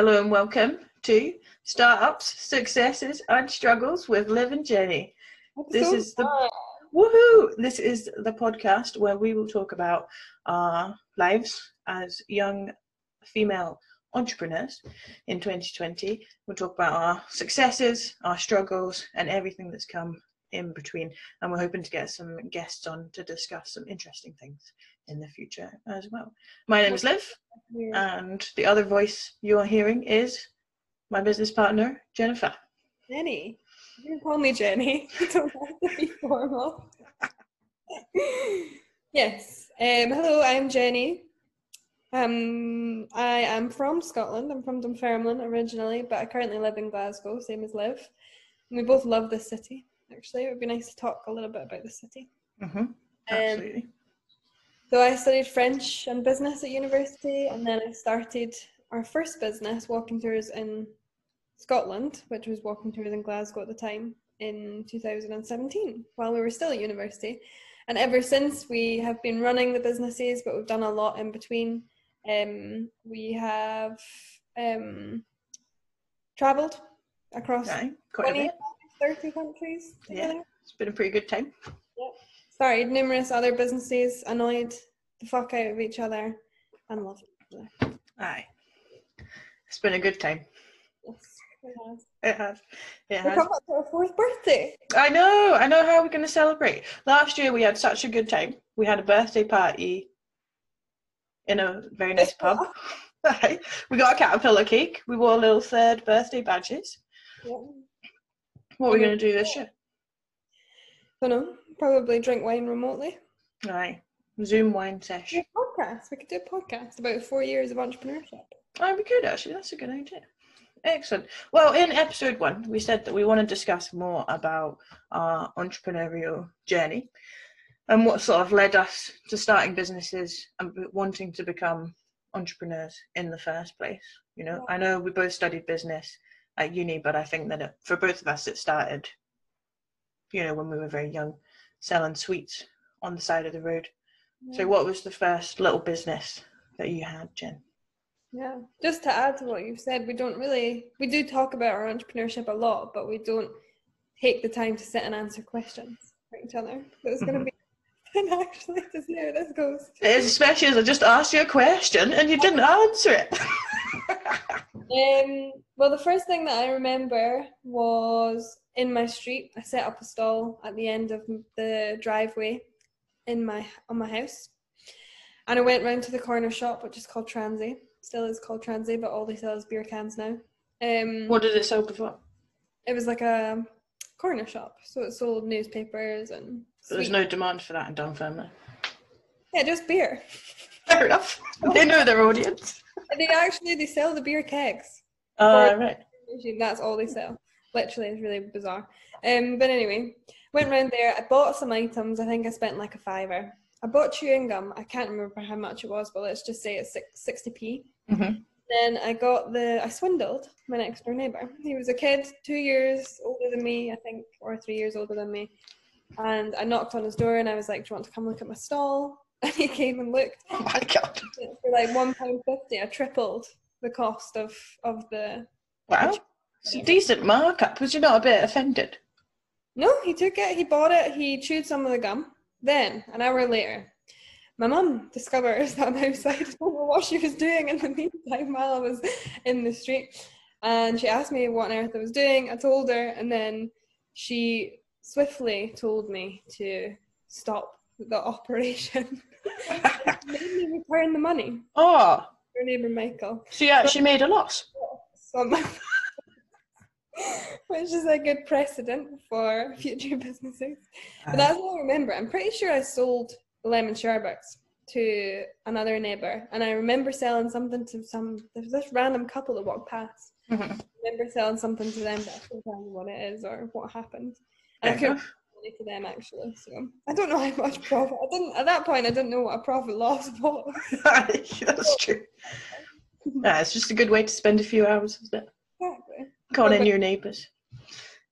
Hello and welcome to Startups, Successes and Struggles with Liv and Jenny. This is the woohoo! This is the podcast where we will talk about our lives as young female entrepreneurs in 2020. We'll talk about our successes, our struggles, and everything that's come in between. And we're hoping to get some guests on to discuss some interesting things in the future as well. My name is Liv, and the other voice you are hearing is my business partner, Jennifer. Jenny. You can call me Jenny. You don't have to be formal. yes. Um, hello, I'm Jenny. Um, I am from Scotland. I'm from Dunfermline originally, but I currently live in Glasgow, same as Liv. And we both love this city. Actually, it would be nice to talk a little bit about the city. Mm-hmm. Absolutely. Um, so I studied French and business at university, and then I started our first business, Walking Tours in Scotland, which was Walking Tours in Glasgow at the time, in 2017, while we were still at university. And ever since, we have been running the businesses, but we've done a lot in between. Um, we have um, travelled across okay, 20, 30 countries. Together. Yeah, it's been a pretty good time. Started numerous other businesses, annoyed the fuck out of each other, and loved each other. Aye. It's been a good time. Yes, it has. It has. It We're coming up to our fourth birthday. I know. I know how we're going to celebrate. Last year we had such a good time. We had a birthday party in a very nice pub. we got a caterpillar cake. We wore little third birthday badges. Yeah. What are we going to do this year? I don't know. Probably drink wine remotely. Aye. Zoom wine session. Podcast. We could do a podcast about four years of entrepreneurship. Oh, we could actually. That's a good idea. Excellent. Well, in episode one, we said that we want to discuss more about our entrepreneurial journey and what sort of led us to starting businesses and wanting to become entrepreneurs in the first place. You know, I know we both studied business at uni, but I think that it, for both of us, it started, you know, when we were very young, selling sweets on the side of the road. Yeah. So, what was the first little business that you had, Jen? Yeah, just to add to what you've said, we don't really, we do talk about our entrepreneurship a lot, but we don't take the time to sit and answer questions for each other. So it's going to be and actually to see how this goes. Especially as I just asked you a question and you didn't answer it. um, well, the first thing that I remember was in my street. I set up a stall at the end of the driveway in my on my house, and I went round to the corner shop, which is called Transy. Still is called Transy, but all they sell is beer cans now. Um, what did it sell before? It was like a corner shop, so it sold newspapers and. There's no demand for that in Dunfermline. Yeah, just beer. Fair enough. they know their audience. they actually they sell the beer kegs. Oh, uh, right. That's all they sell. Literally, it's really bizarre. Um, but anyway, went around there. I bought some items. I think I spent like a fiver. I bought chewing gum. I can't remember how much it was, but let's just say it's 60p. Mm-hmm. Then I got the, I swindled my next door neighbour. He was a kid, two years older than me, I think, or three years older than me. And I knocked on his door and I was like, Do you want to come look at my stall? And he came and looked. Oh my God. For like £1.50, I tripled the cost of, of the. Wow. It's a decent markup. Was you not a bit offended? No, he took it, he bought it, he chewed some of the gum. Then, an hour later, my mum discovers that I'm outside. I don't know what she was doing in the meantime while I was in the street. And she asked me what on earth I was doing. I told her, and then she swiftly told me to stop the operation. Made me return the money. Oh. Her neighbour Michael. She actually made a loss. which is a good precedent for future businesses. But that's what I remember. I'm pretty sure I sold lemon sherbets to another neighbor, and I remember selling something to some. There was this random couple that walked past. Mm-hmm. I remember selling something to them, but I can't tell you what it is or what happened. And I money to them actually, so I don't know how much profit. I didn't at that point. I didn't know what a profit loss was. That's true. Yeah, it's just a good way to spend a few hours, isn't it? Exactly. Calling your neighbours.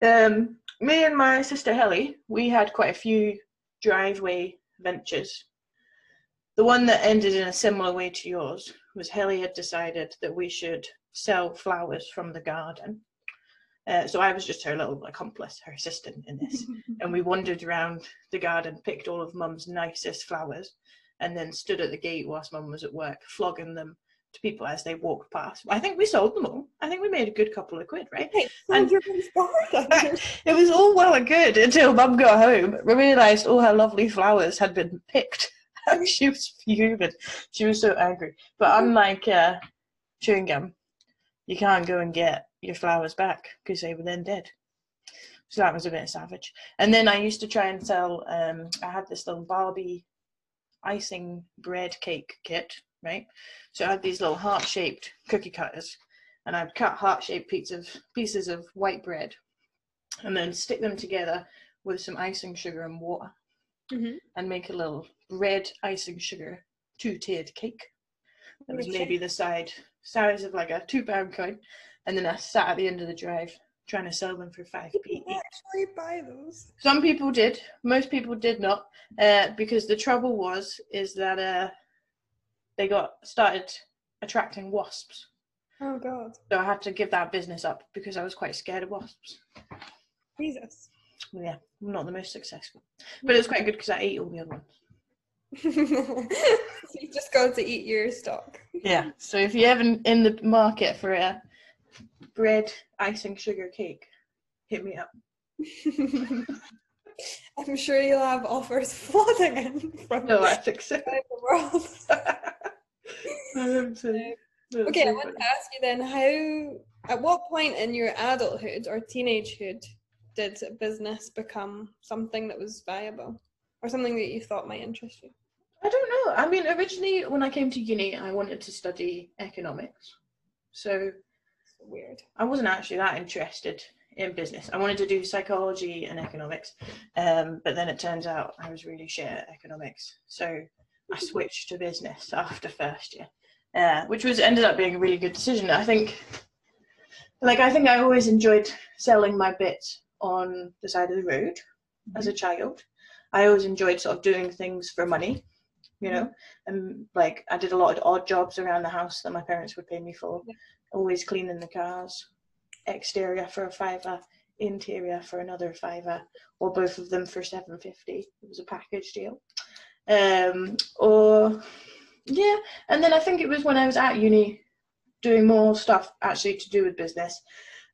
Um, me and my sister Helly, we had quite a few driveway ventures. The one that ended in a similar way to yours was Helly had decided that we should sell flowers from the garden. Uh, so I was just her little accomplice, her assistant in this. and we wandered around the garden, picked all of Mum's nicest flowers, and then stood at the gate whilst Mum was at work, flogging them to people as they walked past. I think we sold them all. I think we made a good couple of quid, right? and it was all well and good until Mum got home, realised all her lovely flowers had been picked. she was fuming. She was so angry. But unlike uh, chewing gum, you can't go and get your flowers back because they were then dead. So that was a bit savage. And then I used to try and sell. Um, I had this little Barbie icing bread cake kit, right? So I had these little heart-shaped cookie cutters, and I'd cut heart-shaped pieces of pieces of white bread, and then stick them together with some icing sugar and water, mm-hmm. and make a little red icing sugar two-tiered cake. That was maybe the side size of like a two-pound coin, and then I sat at the end of the drive trying to sell them for five p. Actually, buy those. Some people did. Most people did not, uh, because the trouble was is that uh, they got started attracting wasps. Oh God! So I had to give that business up because I was quite scared of wasps. Jesus. Yeah, I'm not the most successful, but it was quite good because I ate all the other ones. you just got to eat your stock. Yeah. So if you're ever in the market for a bread icing sugar cake, hit me up. I'm sure you'll have offers flooding in from no, I think so. the world. okay, I want to ask you then how, at what point in your adulthood or teenagehood did business become something that was viable or something that you thought might interest you? I don't know. I mean, originally when I came to uni, I wanted to study economics. So weird. I wasn't actually that interested in business. I wanted to do psychology and economics, um, but then it turns out I was really shit at economics. So I switched to business after first year, uh, which was ended up being a really good decision. I think, like, I think I always enjoyed selling my bits on the side of the road mm-hmm. as a child. I always enjoyed sort of doing things for money, you know, and like I did a lot of odd jobs around the house that my parents would pay me for. Always cleaning the cars. Exterior for a fiver, interior for another fiver, or both of them for seven fifty. It was a package deal. Um, or yeah, and then I think it was when I was at uni doing more stuff actually to do with business.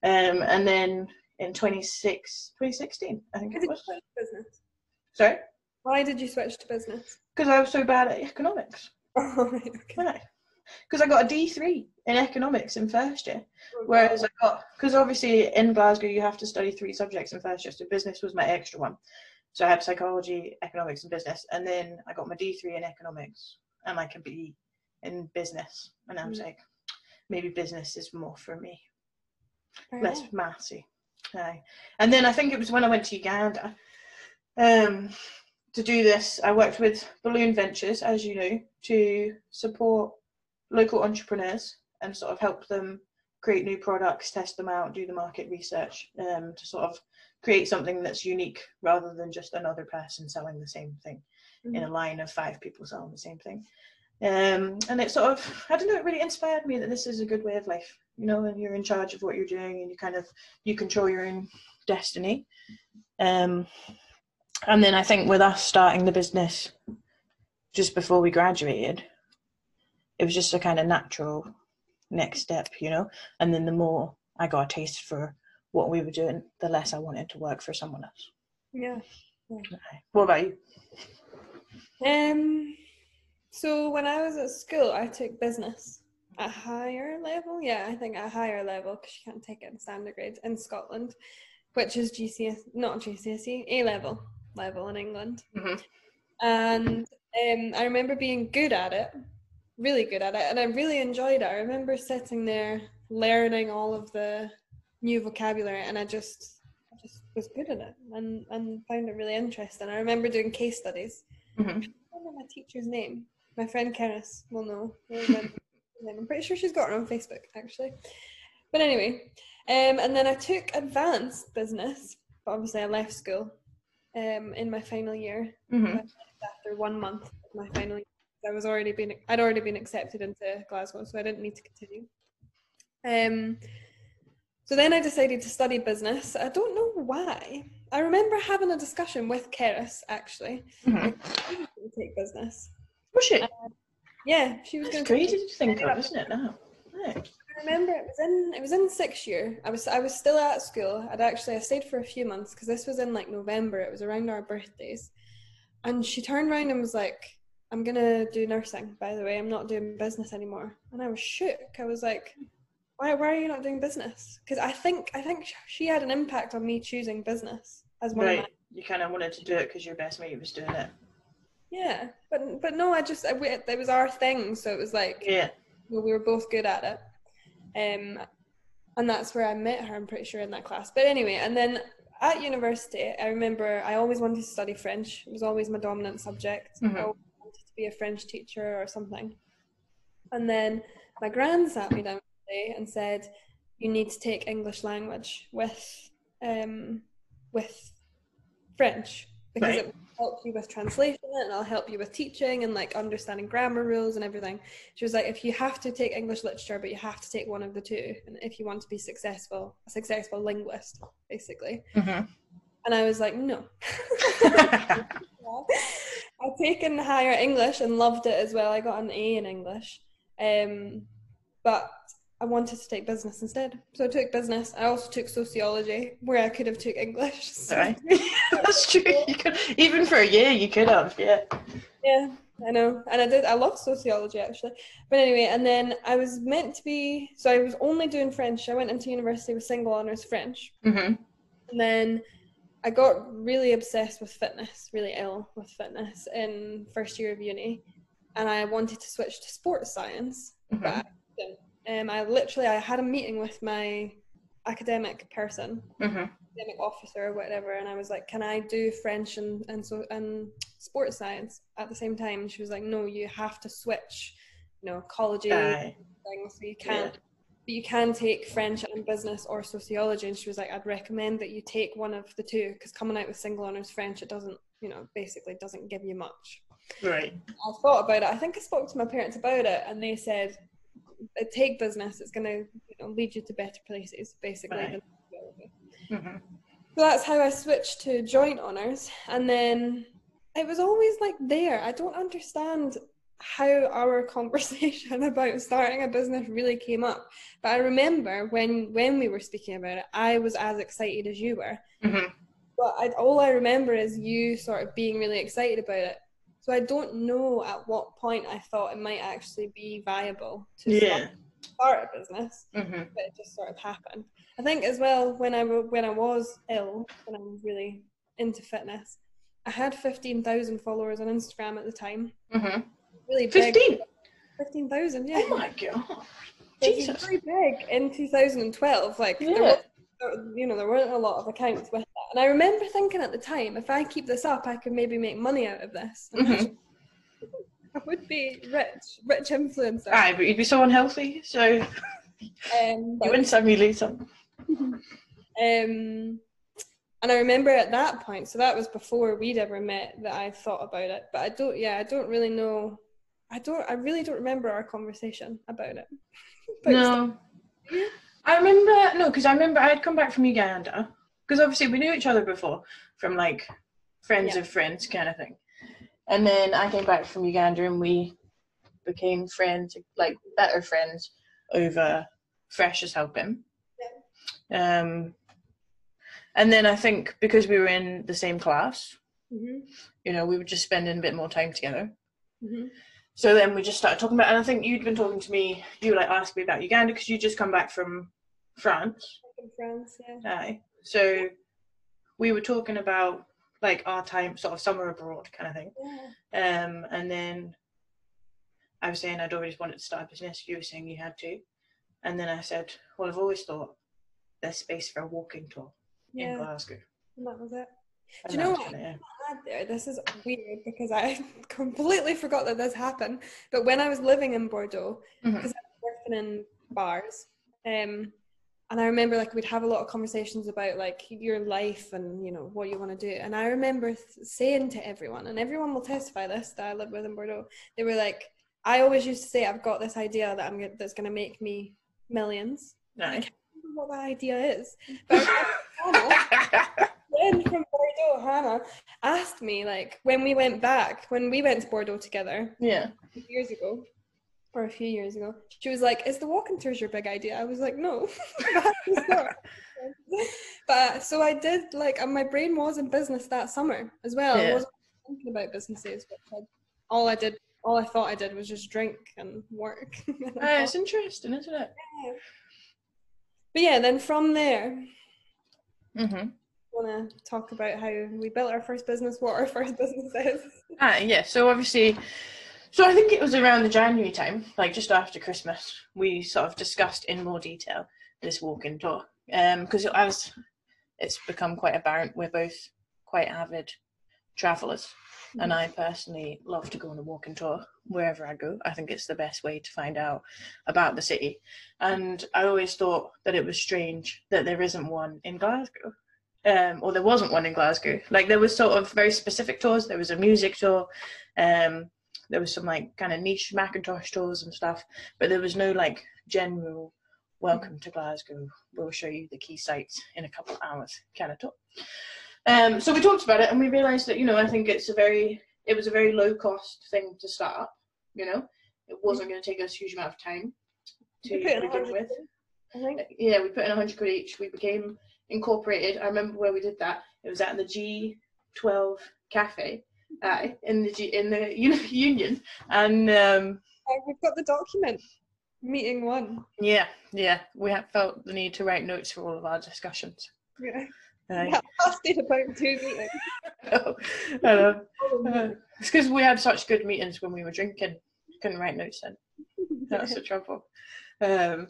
Um, and then in 26, 2016, I think it was. Business. Sorry? Why did you switch to business? Because I was so bad at economics. Oh, right, okay because I got a D3 in economics in first year. Oh, Whereas I got, because obviously in Glasgow you have to study three subjects in first year, so business was my extra one. So I had psychology, economics, and business. And then I got my D3 in economics and I can be in business. And I was mm. like, maybe business is more for me. Fair Less enough. mathsy. Aye. And then I think it was when I went to Uganda um, to do this, I worked with Balloon Ventures, as you know, to support local entrepreneurs and sort of help them create new products, test them out, do the market research um, to sort of create something that's unique rather than just another person selling the same thing mm-hmm. in a line of five people selling the same thing. Um, and it sort of, I don't know, it really inspired me that this is a good way of life, you know, and you're in charge of what you're doing and you kind of, you control your own destiny. Um, and then I think with us starting the business just before we graduated, it was just a kind of natural next step, you know. And then the more I got a taste for what we were doing, the less I wanted to work for someone else. Yeah. yeah. What about you? Um. So when I was at school, I took business at a higher level. Yeah, I think at a higher level because you can't take it in standard grades in Scotland, which is GCSE, not GCSE, A level level in England. Mm-hmm. And um, I remember being good at it really good at it and I really enjoyed it. I remember sitting there learning all of the new vocabulary and I just I just was good at it and, and found it really interesting. I remember doing case studies. Mm-hmm. I don't know my teacher's name. My friend Keris will know. I'm pretty sure she's got her on Facebook actually. But anyway, um, and then I took advanced business, but obviously I left school um, in my final year. Mm-hmm. After one month of my final year I was already been I'd already been accepted into Glasgow, so I didn't need to continue. Um, so then I decided to study business. I don't know why. I remember having a discussion with Keris actually. Mm-hmm. to take business. Was she? Uh, yeah, she was. That's crazy to think of, isn't it? Now. I remember it was in it was in sixth year. I was I was still at school. I'd actually I stayed for a few months because this was in like November. It was around our birthdays, and she turned around and was like, "I'm gonna do nursing. By the way, I'm not doing business anymore." And I was shook. I was like, "Why? Why are you not doing business?" Because I think I think she had an impact on me choosing business as one right. of my. You kind of wanted to do it because your best mate was doing it. Yeah, but but no, I just it was our thing, so it was like yeah, well, we were both good at it. Um, and that's where I met her. I'm pretty sure in that class. But anyway, and then at university, I remember I always wanted to study French. It was always my dominant subject. Mm-hmm. Wanted to be a French teacher or something. And then my grand sat me down and said, "You need to take English language with um, with French because right. it help you with translation and I'll help you with teaching and like understanding grammar rules and everything. She was like, if you have to take English literature, but you have to take one of the two, and if you want to be successful, a successful linguist, basically. Mm-hmm. And I was like, no. I've taken higher English and loved it as well. I got an A in English. Um, but I wanted to take business instead. So I took business. I also took sociology, where I could have took English. So. Right. That's true. You could even for a year you could have, yeah. Yeah, I know. And I did I loved sociology actually. But anyway, and then I was meant to be so I was only doing French. I went into university with single honours French. Mm-hmm. And then I got really obsessed with fitness, really ill with fitness in first year of uni. And I wanted to switch to sports science. Mm-hmm. But I didn't um, I literally I had a meeting with my academic person, mm-hmm. academic officer or whatever, and I was like, "Can I do French and and so and sports science at the same time?" And she was like, "No, you have to switch, you know, ecology things, so you can't." Yeah. But you can take French and business or sociology, and she was like, "I'd recommend that you take one of the two because coming out with single honors French, it doesn't, you know, basically doesn't give you much." Right. I thought about it. I think I spoke to my parents about it, and they said take business. It's going to you know, lead you to better places, basically. Right. Mm-hmm. So that's how I switched to joint honors, and then it was always like there. I don't understand how our conversation about starting a business really came up. But I remember when when we were speaking about it, I was as excited as you were. Mm-hmm. But I, all I remember is you sort of being really excited about it. So I don't know at what point I thought it might actually be viable to yeah. start, a business, mm-hmm. but it just sort of happened. I think as well when I when I was ill, when I was really into fitness, I had fifteen thousand followers on Instagram at the time. Mm-hmm. Really big. Fifteen. Fifteen thousand, yeah. Oh my god. Jesus. It was really big in 2012. Like, yeah. there you know, there weren't a lot of accounts with that. And I remember thinking at the time, if I keep this up, I could maybe make money out of this. Mm-hmm. I would be rich, rich influencer. Aye, but you'd be so unhealthy, so um, you wouldn't send me later. um, and I remember at that point, so that was before we'd ever met, that I thought about it. But I don't, yeah, I don't really know. I don't, I really don't remember our conversation about it. no. I remember no, because I remember I had come back from Uganda because obviously we knew each other before from like friends yeah. of friends kind of thing, and then I came back from Uganda and we became friends, like better friends over Freshers helping. Yeah. Um, and then I think because we were in the same class, mm-hmm. you know, we were just spending a bit more time together. Mm-hmm. So then we just started talking about, and I think you'd been talking to me. You like asked me about Uganda because you just come back from France. In France, yeah. Aye. So we were talking about like our time, sort of summer abroad kind of thing. Yeah. Um, and then I was saying I'd always wanted to start a business. You were saying you had to, and then I said, well, I've always thought there's space for a walking tour yeah. in Glasgow. And that was it. Do you know what? There. This is weird because I completely forgot that this happened. But when I was living in Bordeaux, mm-hmm. because I was working in bars, um, and I remember like we'd have a lot of conversations about like your life and you know what you want to do. And I remember th- saying to everyone, and everyone will testify this that I live with in Bordeaux. They were like, I always used to say, I've got this idea that I'm that's going to make me millions. No. I can't remember what that idea is. But Hannah, asked me like when we went back, when we went to Bordeaux together yeah. years ago, or a few years ago, she was like, "Is the walking tours your big idea?" I was like, "No, but so I did like, and my brain was in business that summer as well. Yeah. I wasn't thinking about businesses, but all I did, all I thought I did was just drink and work. And it's interesting, isn't it? but yeah, then from there, Mm-hmm. Want to talk about how we built our first business, what our first business is. Ah, yeah. So obviously, so I think it was around the January time, like just after Christmas, we sort of discussed in more detail this walk-in tour. Um, because I was, it's become quite apparent we're both quite avid travelers, and I personally love to go on a walking tour wherever I go. I think it's the best way to find out about the city, and I always thought that it was strange that there isn't one in Glasgow um, or there wasn't one in Glasgow. Like there was sort of very specific tours. There was a music tour. Um, there was some like kind of niche Mackintosh tours and stuff, but there was no like general welcome to Glasgow. We'll show you the key sites in a couple of hours kind of tour. Um, so we talked about it and we realised that you know I think it's a very it was a very low cost thing to start up. You know, it wasn't going to take us a huge amount of time to We put in begin with I think. yeah, we put in 100 quid each. We became incorporated. I remember where we did that. It was at the G12 cafe uh, in the G, in the union, and um, Oh, we've got the document. Meeting one. yeah, yeah, we had felt the need to write notes for all of our discussions. Yeah. Uh, That lasted about two meetings. I know, I. Uh, it's because we had such good meetings when we were drinking. Couldn't write notes then. That's the trouble. Um,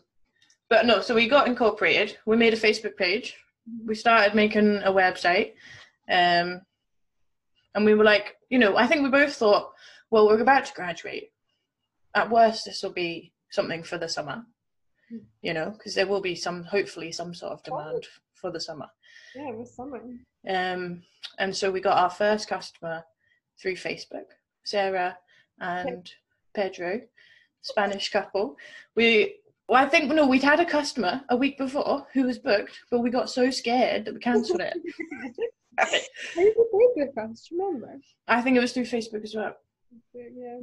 but no, so we got incorporated. We made a Facebook page. We started making a website. Um, and we were like, you know, I think we both thought, well, we're about to graduate. At worst, this will be something for the summer, you know, because there will be some, hopefully, some sort of demand for the summer. Yeah, it was summer. Um, and so we got our first customer through Facebook, Sarah and Pedro, Spanish couple. We, well, I think no, we'd had a customer a week before who was booked, but we got so scared that we cancelled it. How did you break with us? Remember? I think it was through Facebook as well. Yeah.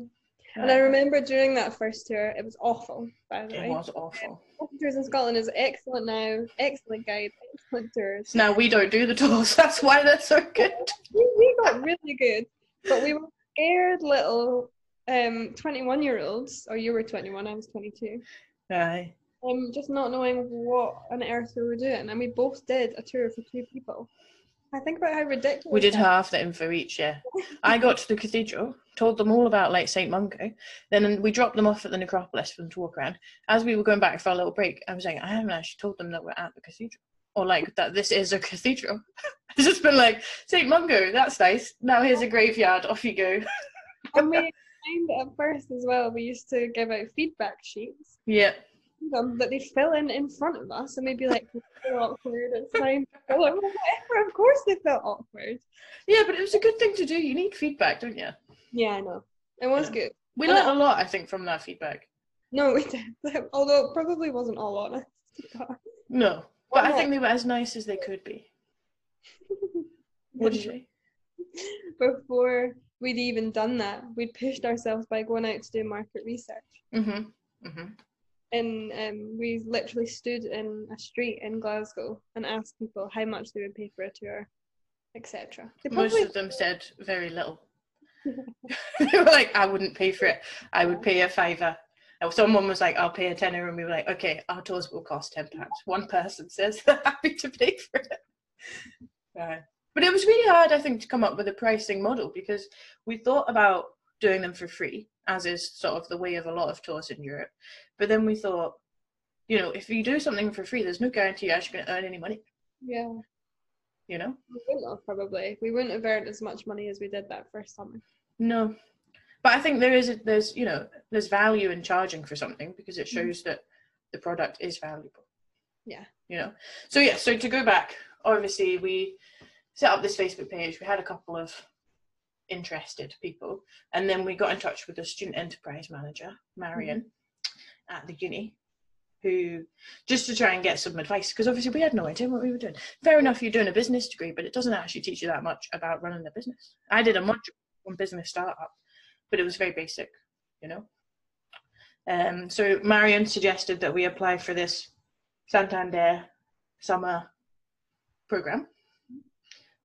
And I remember during that first tour, it was awful, by the way, it was awful. Tours in Scotland is excellent now, excellent guide, excellent tours. Now we don't do the tours. That's why they're so good. We, we got really good, but we were scared little um 21 year olds, or you were 21, I was 22. Aye. um, just not knowing what on earth we were doing, and we both did a tour for two people. I think about how ridiculous. We did half the info each, yeah. I got to the cathedral, told them all about like St. Mungo, then we dropped them off at the necropolis for them to walk around. As we were going back for a little break, I was like, I haven't actually told them that we're at the cathedral. Or like that this is a cathedral. it's just been like, St. Mungo, that's nice. Now here's a graveyard, off you go. And we find at first as well. We used to give out feedback sheets Yeah. um, that they'd fill in in front of us, and we'd be like, so awkward." It's time. to fill. Whatever. Of course, they felt awkward. Yeah, but it was a good thing to do. You need feedback, don't you? Yeah, I know. It was Yeah. good. We learned a lot, I think, from that feedback. No, we did. Although it probably wasn't all honest. No. But I think they were as nice as they could be. What did you say? Before we'd even done that, we'd pushed ourselves by going out to do market research. Mm-hmm. Mm-hmm. And um, we literally stood in a street in Glasgow and asked people how much they would pay for a tour, etc. Most of them said very little. they were like, I wouldn't pay for it. I would pay a fiver. And someone was like, I'll pay a tenner. And we were like, okay, our tours will cost £10. One person says they're happy to pay for it. Right. But it was really hard, I think, to come up with a pricing model because we thought about doing them for free, as is sort of the way of a lot of tours in Europe. But then we thought, you know, if you do something for free, there's no guarantee you're actually going to earn any money, yeah, you know? we wouldn't have probably. We wouldn't have earned as much money as we did that first summer. No, but I think there is a, there's you know there's value in charging for something because it mm-hmm. shows that the product is valuable. Yeah. You know. So yeah. So to go back, obviously we set up this Facebook page. We had a couple of interested people, and then we got in touch with the student enterprise manager, Marion, at the uni, who just to try and get some advice because obviously we had no idea what we were doing. Fair enough, you're doing a business degree, but it doesn't actually teach you that much about running a business. I did a module on business startup, but it was very basic, you know. Um, so Marion suggested that we apply for this Santander summer program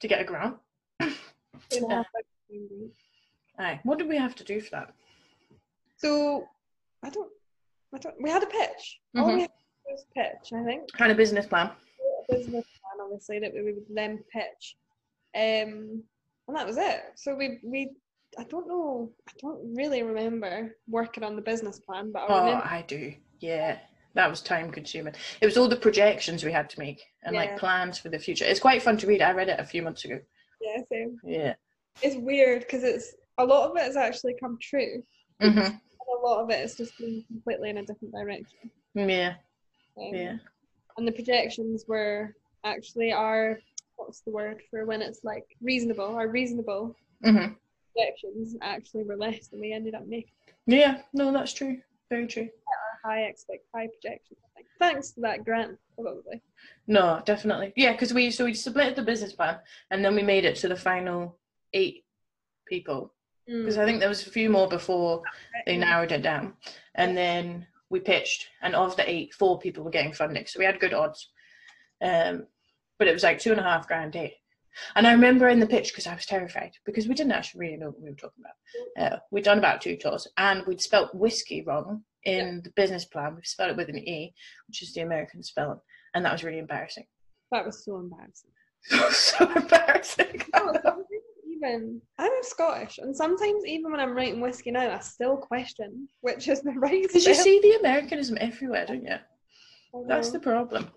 to get a grant. uh, aye. What did we have to do for that? So I don't I don't we had a pitch. Mm-hmm. All we had was pitch, I think. Kind of business plan. A business plan obviously that we would then pitch. Um and that was it. So we we I don't know I don't really remember working on the business plan, but I oh, remember I do. Yeah that was time consuming. It was all the projections we had to make and yeah. like plans for the future. It's quite fun to read. I read it a few months ago. Yeah, same. Yeah. It's weird because it's a lot of it has actually come true. Mm-hmm. a lot of it has just been completely in a different direction. Yeah. Um, yeah. And the projections were actually our what's the word for when it's like reasonable? Our reasonable mm-hmm. projections actually were less than we ended up making. Yeah, no, that's true. Very true high expect high projections. Thanks to that grant, probably. No, definitely. Yeah, because we so we submitted the business plan and then we made it to the final eight people because mm. I think there was a few more before they narrowed it down, and then we pitched, and of the eight, four people were getting funding, so we had good odds. Um, but it was like two and a half grand a and I remember in the pitch because I was terrified because we didn't actually really know what we were talking about. Uh, we'd done about two tours and we'd spelt whiskey wrong in yeah. the business plan. We've spelled it with an E, which is the American spelling, and that was really embarrassing. That was so embarrassing. so embarrassing. even I'm Scottish, and sometimes even when I'm writing whiskey now, I still question which is the right. Because you see the Americanism everywhere, don't you? That's the problem.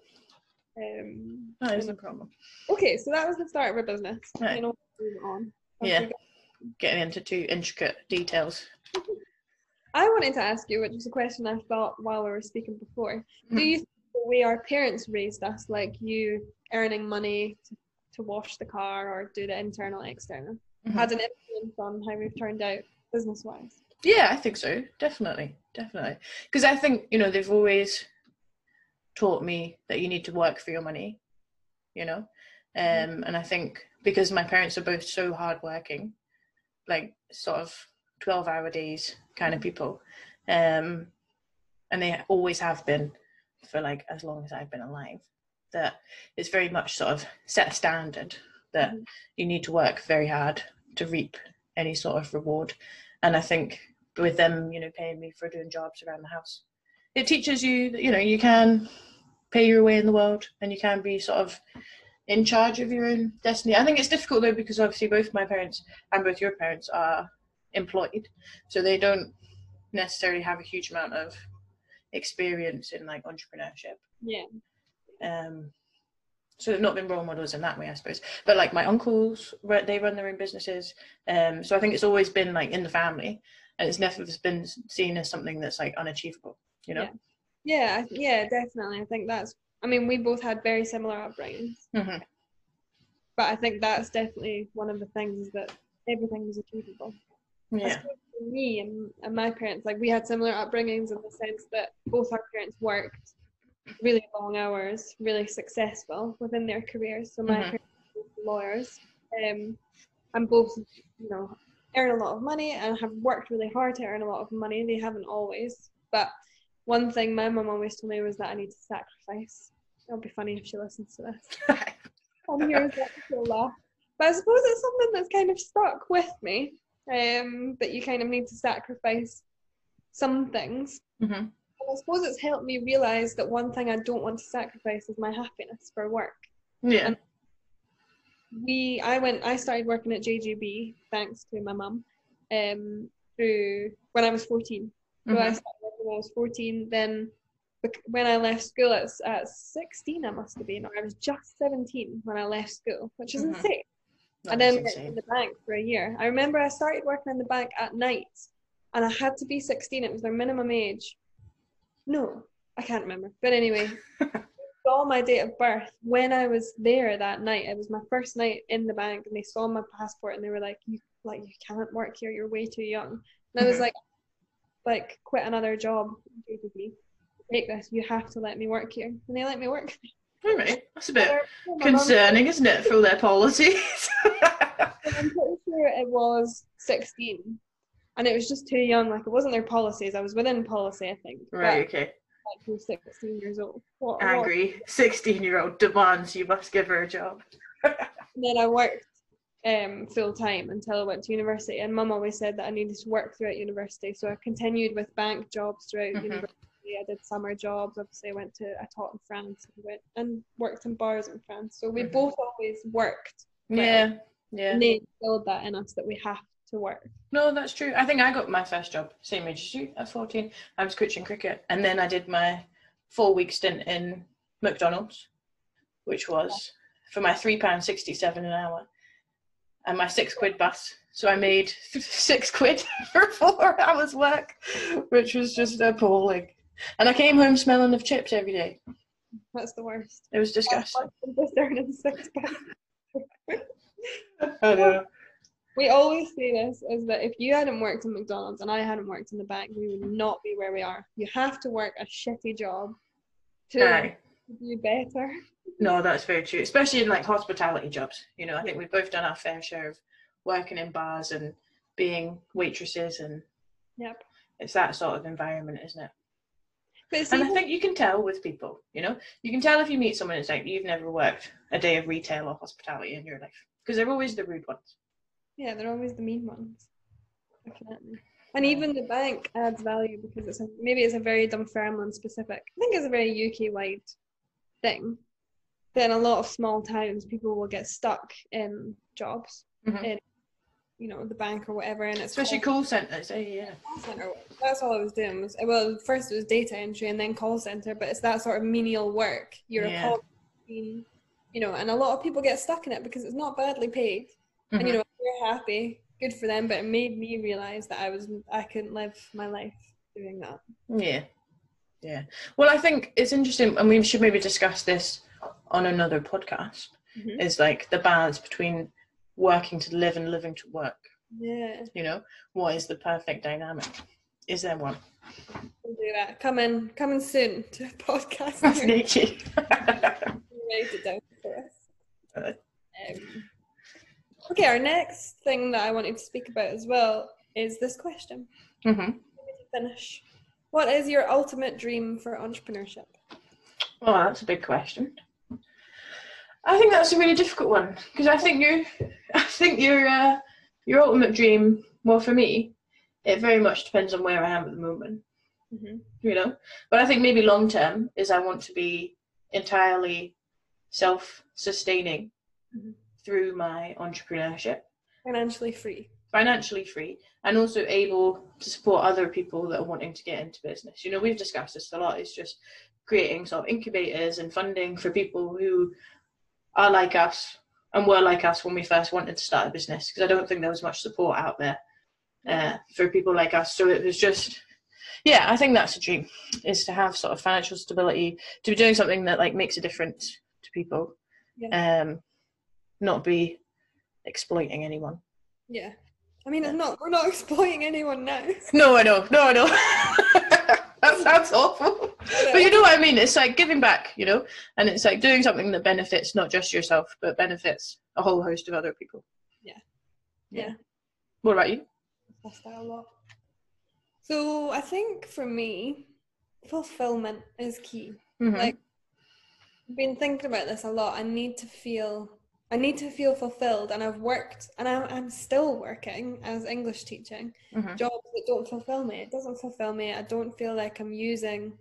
Um, that is a problem. Okay, so that was the start of our business. Right. You know, on. Yeah. Getting into too intricate details. I wanted to ask you, which was a question I thought while we were speaking before. Mm-hmm. Do you think the way our parents raised us, like you earning money to, to wash the car or do the internal external, mm-hmm. had an influence on how we've turned out business wise? Yeah, I think so. Definitely, definitely. Because I think you know they've always taught me that you need to work for your money, you know? Mm-hmm. Um, and I think because my parents are both so hardworking, like sort of 12 hour days kind of people, um, and they always have been for like as long as I've been alive, that it's very much sort of set a standard that mm-hmm. you need to work very hard to reap any sort of reward. And I think with them, you know, paying me for doing jobs around the house, it teaches you that, you know, you can pay your way in the world and you can be sort of in charge of your own destiny. I think it's difficult though because obviously both my parents and both your parents are employed, so they don't necessarily have a huge amount of experience in like entrepreneurship. Yeah. Um. So they've not been role models in that way, I suppose. But like my uncles, they run their own businesses. Um. So I think it's always been like in the family, and it's never been seen as something that's like unachievable. You know. Yeah. Yeah, yeah, definitely. I think that's. I mean, we both had very similar upbringings, mm-hmm. but I think that's definitely one of the things that everything was achievable. Yeah. For me and, and my parents, like we had similar upbringings in the sense that both our parents worked really long hours, really successful within their careers. So my mm-hmm. parents were lawyers, um, and both, you know, earn a lot of money and have worked really hard to earn a lot of money. They haven't always, but one thing my mum always told me was that I need to sacrifice. It'll be funny if she listens to this. here's that she'll laugh. But I suppose it's something that's kind of stuck with me. Um, that you kind of need to sacrifice some things. Mm-hmm. I suppose it's helped me realize that one thing I don't want to sacrifice is my happiness for work. Yeah. And we, I went, I started working at JGB thanks to my mum, um, through when I was 14. So mm-hmm. I started when I was 14. Then when I left school at, at 16, I must have been, or I was just 17 when I left school, which is mm-hmm. insane. That and then in the bank for a year. I remember I started working in the bank at night and I had to be 16. It was their minimum age. No, I can't remember. But anyway, saw my date of birth when I was there that night. It was my first night in the bank and they saw my passport and they were like, You like you can't work here, you're way too young. And I was mm-hmm. like, like quit another job take this. You have to let me work here. And they let me work. All right. That's a bit concerning, isn't it, for their policies? I'm pretty sure it was 16. And it was just too young. Like, it wasn't their policies. I was within policy, I think. Right, okay. Like, you're 16 years old. What, Angry 16 year old demands you must give her a job. then I worked um, full time until I went to university. And mum always said that I needed to work throughout university. So I continued with bank jobs throughout Mhm. university. I did summer jobs. Obviously, I went to I taught in France and went and worked in bars in France. So we both always worked. Yeah, yeah. And they instilled that in us that we have to work. No, that's true. I think I got my first job same age as you at 14. I was coaching cricket, and then I did my four week stint in McDonald's, which was for my three pound sixty seven an hour, and my six quid bus. So I made six quid for four hours work, which was just appalling. And I came home smelling of chips every day. That's the worst. It was disgusting. Just earning six pounds. I know. We always say this is that if you hadn't worked in McDonald's and I hadn't worked in the bank, we would not be where we are. You have to work a shitty job to Aye. do better. No, that's very true. Especially in like hospitality jobs. You know, I think we've both done our fair share of working in bars and being waitresses, and Yep. it's that sort of environment, isn't it? And I think you can tell with people. You know, you can tell if you meet someone it's like you've never worked a day of retail or hospitality in your life because they're always the rude ones. yeah, they're always the mean ones. Definitely. And even the bank adds value because it's a, maybe it's a very Dunfermline specific. I think it's a very UK wide thing. Then a lot of small towns, people will get stuck in jobs, Mhm. in you know the bank or whatever, and it's Especially call call centres. eh, yeah. center. That's all I was doing. Was well, first it was data entry and then call center, but it's that sort of menial work. You're Yeah. a call, you know, and a lot of people get stuck in it because it's not badly paid. and you Mhm. know they're happy good for them but it made me realize that i was i couldn't live my life doing that Yeah. Yeah. Well, I think it's interesting, and we should maybe discuss this on another podcast. Mhm. Is like the balance between working to live and living to work. yeah You know, what is the perfect dynamic? Is there one? we'll do that come in coming soon to a podcast That's You're Nietzsche. down for us Uh. um, okay our next thing that i wanted to speak about as well is this question hmm finish what is your ultimate dream for entrepreneurship Well, that's a big question. I think that's a really difficult one because I think you, I think your uh, your ultimate dream. Well, for me, it very much depends on where I am at the moment. mm-hmm. You know, but I think maybe long term is I want to be entirely self-sustaining Mhm. through my entrepreneurship, financially free financially free, and also able to support other people that are wanting to get into business. You know, we've discussed this a lot. It's just creating sort of incubators and funding for people who are like us and were like us when we first wanted to start a business because I don't think there was much support out there uh, for people like us. So it was just, yeah, I think that's a dream is to have sort of financial stability, to be doing something that like makes a difference to people, um, not be exploiting anyone. yeah i mean it's not we're not exploiting anyone now No, I know, no, I know. that sounds awful. But you know what I mean? It's like giving back, you know, and it's like doing something that benefits not just yourself, but benefits a whole host of other people. Yeah. Yeah. Yeah. What about you? discussed that a lot. So I think for me, fulfillment is key. Mhm. Like I've been thinking about this a lot. I need to feel I need to feel fulfilled and I've worked and I'm I'm still working as English teaching Mhm. jobs that don't fulfill me. It doesn't fulfill me. I don't feel like I'm using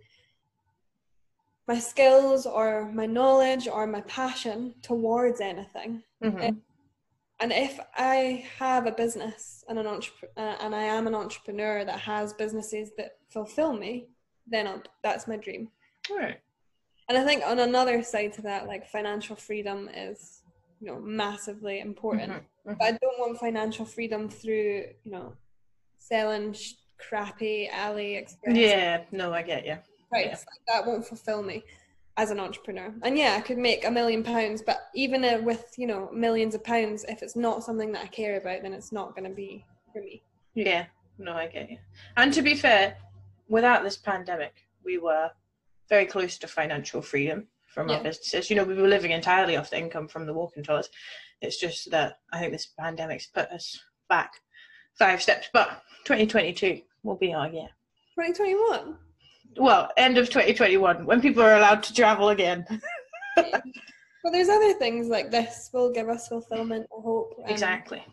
my skills or my knowledge or my passion towards anything. Mhm. And if I have a business and an entrep- uh, and I am an entrepreneur that has businesses that fulfill me, then I'll, that's my dream. All right. And I think on another side to that, like financial freedom is, you know, massively important. Mhm. Mhm. But I don't want financial freedom through, you know, selling sh- crappy AliExpress Yeah, no, I get you. Price. Like, that won't fulfill me as an entrepreneur. And yeah, I could make a million pounds, but even uh, with you know millions of pounds, if it's not something that I care about, then it's not going to be for me. Yeah, no, I get you. And to be fair, without this pandemic, we were very close to financial freedom from yeah. our businesses. You know, we were living entirely off the income from the walking tours. It's just that I think this pandemic's put us back five steps. But 2022 will be our year. 2021. Well, end of 2021 when people are allowed to travel again. But there's other things like this will give us fulfillment, hope. And, exactly.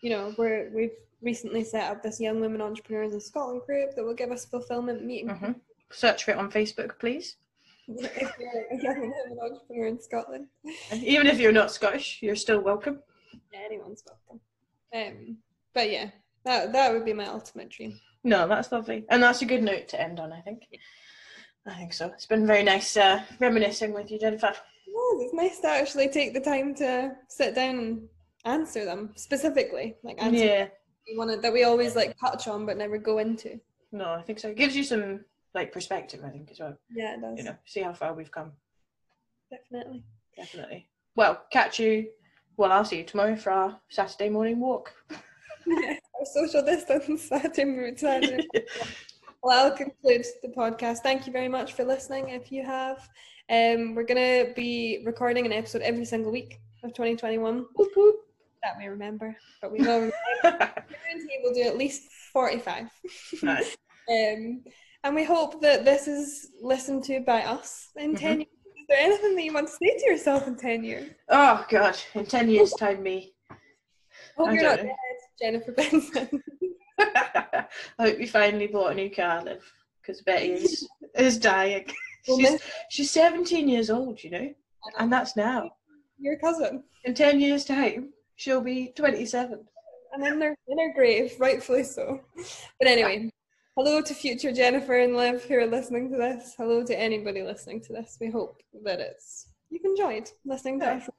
You know, we're we've recently set up this young women entrepreneurs in Scotland group that will give us fulfillment meeting. Mm-hmm. Search for it on Facebook, please. if you're a young women entrepreneur in Scotland. Even if you're not Scottish, you're still welcome. Yeah, anyone's welcome. Um, but yeah, that that would be my ultimate dream. No, that's lovely, and that's a good note to end on. I think. I think so. It's been very nice uh, reminiscing with you, Jennifer. Yeah, it's nice to actually take the time to sit down and answer them specifically, like answer yeah. one that we always like touch on but never go into. No, I think so. It gives you some like perspective, I think, as well. Yeah, it does. You know, see how far we've come. Definitely. Definitely. Well, catch you. Well, I'll see you tomorrow for our Saturday morning walk. social distance well, I'll conclude the podcast. Thank you very much for listening. If you have um, we're gonna be recording an episode every single week of 2021. That we remember, but we will. guarantee we'll do at least 45. Nice. um, and we hope that this is listened to by us in mm-hmm. 10 years. Is there anything that you want to say to yourself in 10 years? Oh, God. In 10 years' time, me. I hope I you're not know. dead, Jennifer Benson. I hope you finally bought a new car, Liv, because Betty is, is dying she's, she's 17 years old, you know, and that's now. Your cousin. In 10 years' time, she'll be 27. And in her, in her grave, rightfully so. But anyway, hello to future Jennifer and Liv who are listening to this. Hello to anybody listening to this. We hope that it's you've enjoyed listening to yeah. us.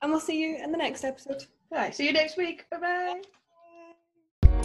And we'll see you in the next episode. Bye. See you next week. Bye-bye. bye